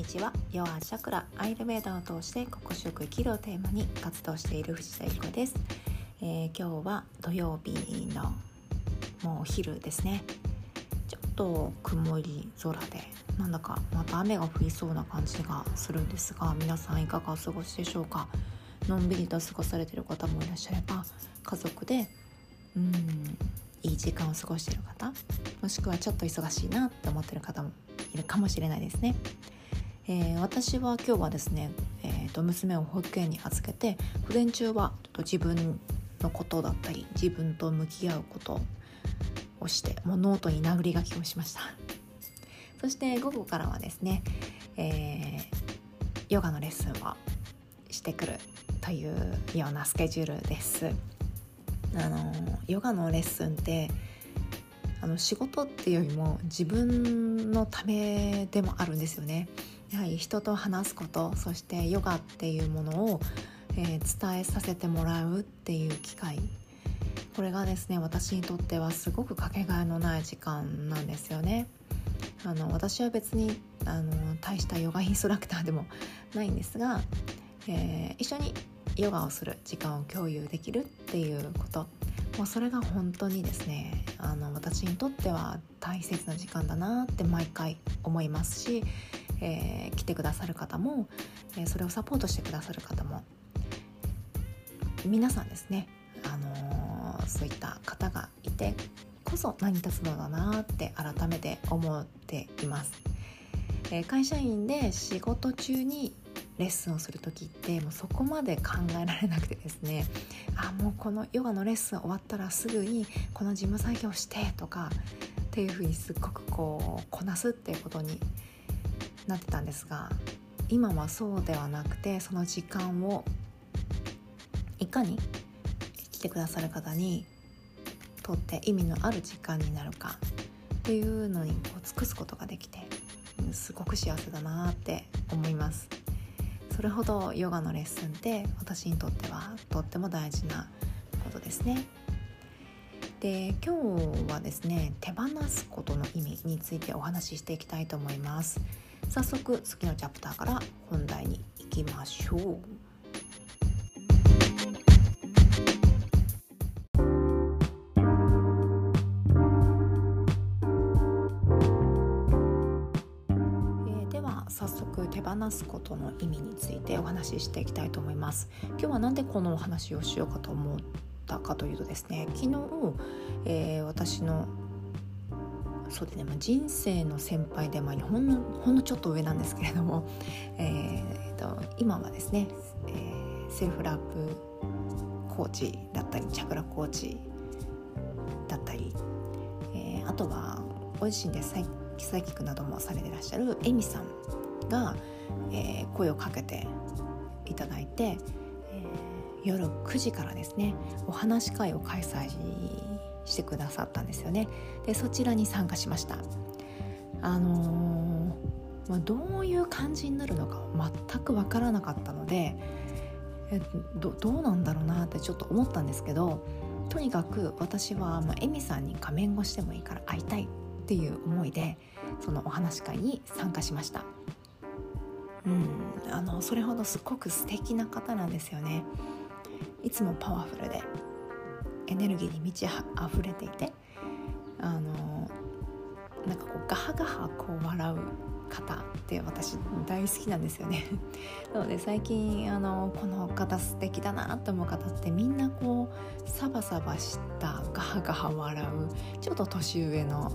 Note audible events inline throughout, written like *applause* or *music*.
にちは。ヨアチャクラアイルベーダを通して心地よく生きるをテーマに活動している藤田由子です、えー、今日は土曜日のもうお昼ですね。ちょっと曇り空でなんだかまた雨が降りそうな感じがするんですが皆さんいかがお過ごしでしょうか？のんびりと過ごされてる方もいらっしゃれば家族でうんいい時間を過ごしている方もしくはちょっと忙しいなって思ってる方もいるかもしれないですね。えー、私は今日はですね、えーと、娘を保育園に預けて午前中はちょっと自分のことだったり自分と向き合うことをしてもうノートに殴り書きをしました。*laughs* そして午後からはですね、えー、ヨガのレッスンをしてくるというようなスケジュールです。あのヨガのレッスンってあの仕事っていうよりも自分のためでもあるんですよね。やはり人と話すことそしてヨガっていうものを、えー、伝えさせてもらうっていう機会。これがですね私にとってはすごくかけがえのない時間なんですよね。あの私は別にあの大したヨガインストラクターでもないんですが、えー、一緒にヨガをする時間を共有できるっていうこと。もうそれが本当にですねあの私にとっては大切な時間だなって毎回思いますし、えー、来てくださる方も、えー、それをサポートしてくださる方も皆さんですね、あのー、そういった方がいてこそ成り立つのだなって改めて思っています。え会社員で仕事中にレッスンをする時ってもうそこまで考えられなくてですねあもうこのヨガのレッスン終わったらすぐにこの事務作業してとかっていうふうにすっごくこうこなすっていうことになってたんですが今はそうではなくてその時間をいかに来てくださる方にとって意味のある時間になるかっていうのにこう尽くすことができてすごく幸せだなって思います。それほどヨガのレッスンって私にとってはとっても大事なことですね。で今日はですね手放すことの意味についてお話ししていきたいと思います早速次のチャプターから本題に行きましょう。話すことの意味についてお話ししていきたいと思います。今日は何でこのお話をしようかと思ったかというとですね昨日、えー、私のそうですね、まあ、人生の先輩で、まあ、ほんのほんのちょっと上なんですけれども、*laughs* えーと、今はですね、えー、セルフラブコーチだったりチャクラコーチだったり、えー、あとはご自身でサイサイキックなどもされてらっしゃるエミさんが、えー、声をかけていただいて、えー、夜9時からですねお話会を開催してくださったんですよね。でそちらに参加しました。あのー、まあ、どういう感じになるのか全く分からなかったのでえどどうなんだろうなってちょっと思ったんですけどとにかく私は、まあ、エミさんに仮面越してもいいから会いたいっていう思いでそのお話し会に参加しました。うんあのそれほどすごく素敵な方なんですよね。いつもパワフルで。エネルギーに満ち溢れていてあのなんかこうガハガハこう笑う方って私大好きなんですよね。*laughs* なので最近あのこの方素敵だなって思う方ってみんなこうサバサバしたガハガハ笑うちょっと年上の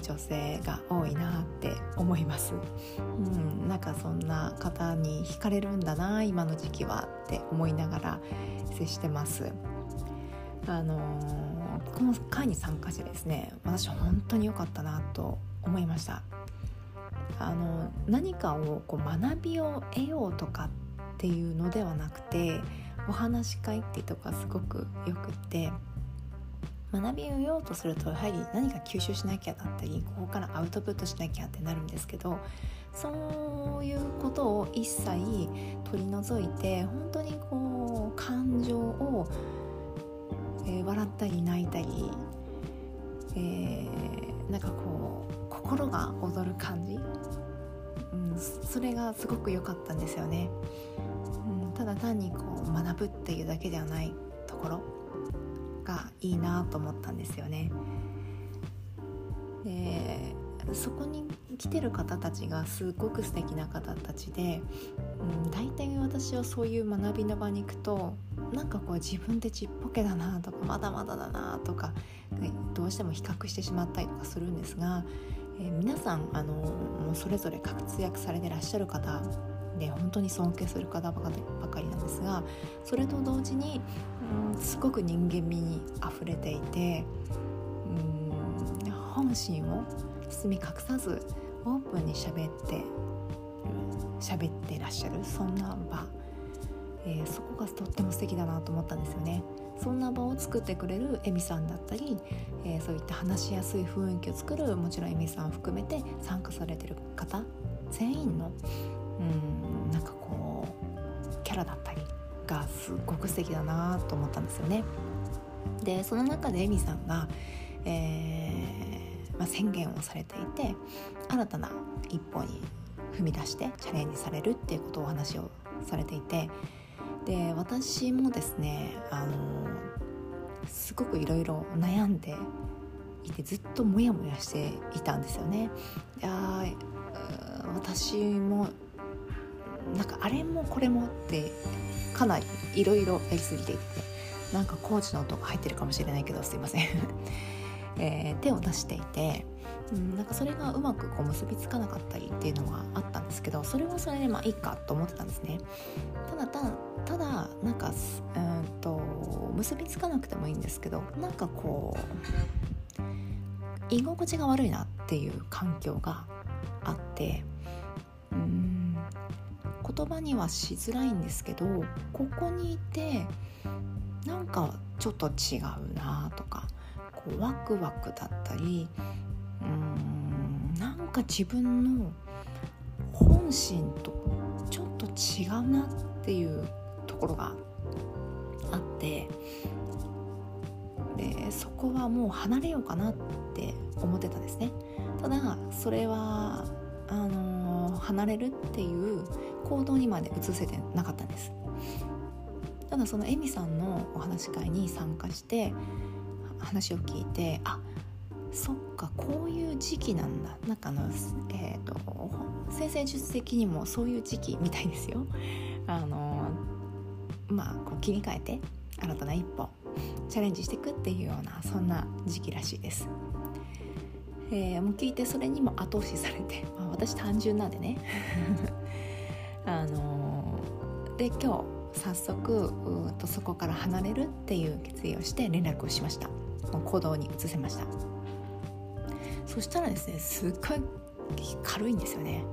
女性が多いなって思います、うん、なんかそんな方に惹かれるんだな今の時期はって思いながら接してます。あのー、この会に参加してですね私本当に良かったなと思いました。あの何かをこう学びを得ようとかっていうのではなくてお話し会っていうとこがすごくよくって学びを得ようとするとやはり何か吸収しなきゃだったりここからアウトプットしなきゃってなるんですけどそういうことを一切取り除いて本当にこう感情を、えー、笑ったり泣いたり、えー、なんかこう心が躍る感じ。うん、それがすごく良かったんですよね、うん、ただ単にこう学ぶっていうだけではないところがいいなと思ったんですよね。でそこに来てる方たちがすごく素敵な方たちで、うん、大体私はそういう学びの場に行くとなんかこう自分でちっぽけだなとかまだまだだなとかどうしても比較してしまったりとかするんですが、えー、皆さんあのもうそれぞれ活躍されてらっしゃる方で本当に尊敬する方ばかりなんですがそれと同時に、うん、すごく人間味にあふれていて、うん、本心を包み隠さずオープンに喋って喋ってらっしゃるそんな場、えー、そこがとっても素敵だなと思ったんですよね。そんな場を作ってくれるエミさんだったり、えー、そういった話しやすい雰囲気を作るもちろんエミさん含めて参加されてる方全員のうんなんかこうキャラだったりがすごく素敵だなと思ったんですよね。でその中でエミさんが、えーまあ、宣言をされていて新たな一歩に踏み出してチャレンジされるっていうことをお話をされていてで私もですねあのすごくいろいろ悩んでいてずっとモヤモヤしていたんですよね。いや私もなんかあれもこれもってかなりいろいろやりすぎていてなんかコーチの音が入ってるかもしれないけどすいませんえー、手を出していて、うん、なんかそれがうまくこう結びつかなかったりっていうのはあったんですけどそれはそれでまあいいかと思ってたんですね。ただたただなんかうんと結びつかなくてもいいんですけどなんかこう居心地が悪いなっていう環境があってうん言葉にはしづらいんですけどここにいてなんかちょっと違うなとかこうワクワクだったりうんなんか自分の本心とちょっと違うなっていうところがあってでそこはもう離れようかなって思ってたんですね。ただそれはあのー、離れるっていう行動にまで移せてなかったんです。ただそのエミさんのお話し会に参加して話を聞いてあそっかこういう時期なんだなんかあの、えーと、先生術的にもそういう時期みたいですよ。*laughs* あのまあこう切り替えて新たな一歩チャレンジしていくっていうようなそんな時期らしいです。えー、もう聞いてそれにも後押しされて、*laughs* まあ、私単純なんでね *laughs* あので今日早速うとそこから離れるっていう決意をして連絡をしました。行動に移せました。そしたらですねすっごい軽いんですよね。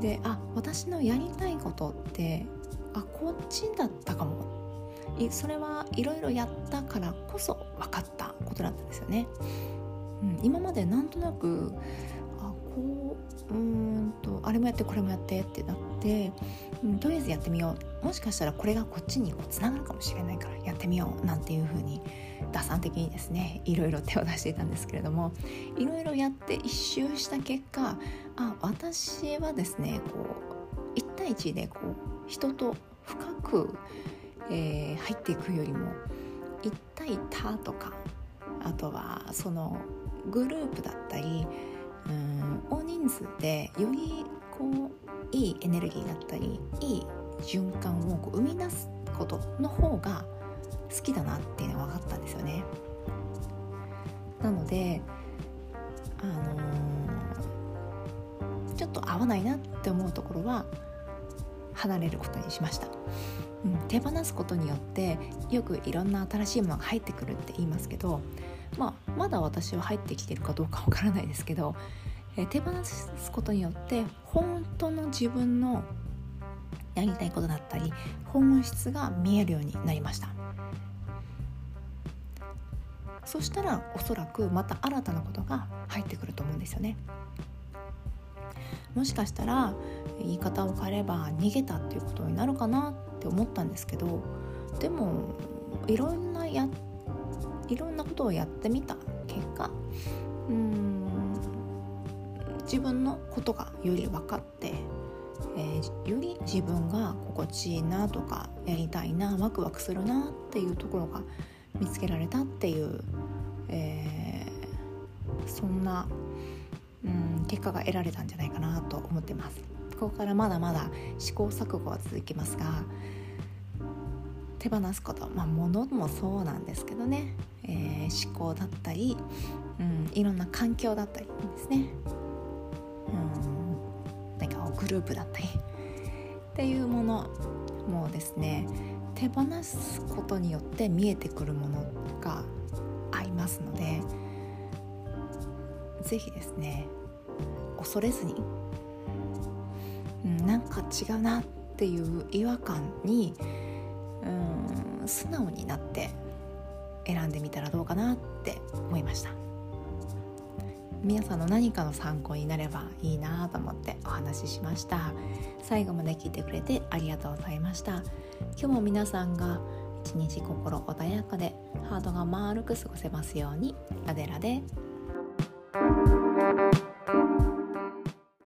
であ私のやりたいことってあこっちだったかも。それはいろいろやったからこそ分かったことだったんですよね、うん、今までなんとなくあこううんとあれもやってこれもやってってなって、うん、とりあえずやってみよう。もしかしたらこれがこっちにこうつながるかもしれないからやってみようなんていうふうに打算的にですねいろいろ手を出していたんですけれどもいろいろやって一周した結果あ私はですねこう1対1でこう人と深く、えー、入っていくよりも1対多とかあとはそのグループだったりうん大人数でよりこういいエネルギーだったりいい循環をこう生み出すことの方が好きだなっていうが分かったんですよね。なのであのー、ちょっと合わないなって思うところは離れることにしました、うん、手放すことによってよくいろんな新しいものが入ってくるって言いますけど、まあ、まだ私は入ってきてるかどうかわからないですけど、え手放すことによって本当の自分のやりたいことだったり本質が見えるようになりました。そしたらおそらくまた新たなことが入ってくると思うんですよね。もしかしたら言い方を変えれば逃げたっていうことになるかなって思ったんですけどでもいろんなやいろんなことをやってみた結果うん自分のことがより分かって、えー、より自分が心地いいなとかやりたいなワクワクするなっていうところが見つけられたっていう、えー、そんな、うん、結果が得られたんじゃないかなと思ってます。ここからまだまだ試行錯誤は続きますが手放すこと、まあ、物もそうなんですけどね、えー、思考だったり、うん、いろんな環境だったりですね、うん、なんかグループだったり。っていうものもですね手放すことによって見えてくるものがますので是非ですね恐れずに、うん、なんか違うなっていう違和感にうん素直になって選んでみたらどうかなって思いました。皆さんの何かの参考になればいいなと思ってお話ししました。最後まで聞いてくれてありがとうございました。今日も皆さんが一日心穏やかでハートが丸く過ごせますように。ラデラで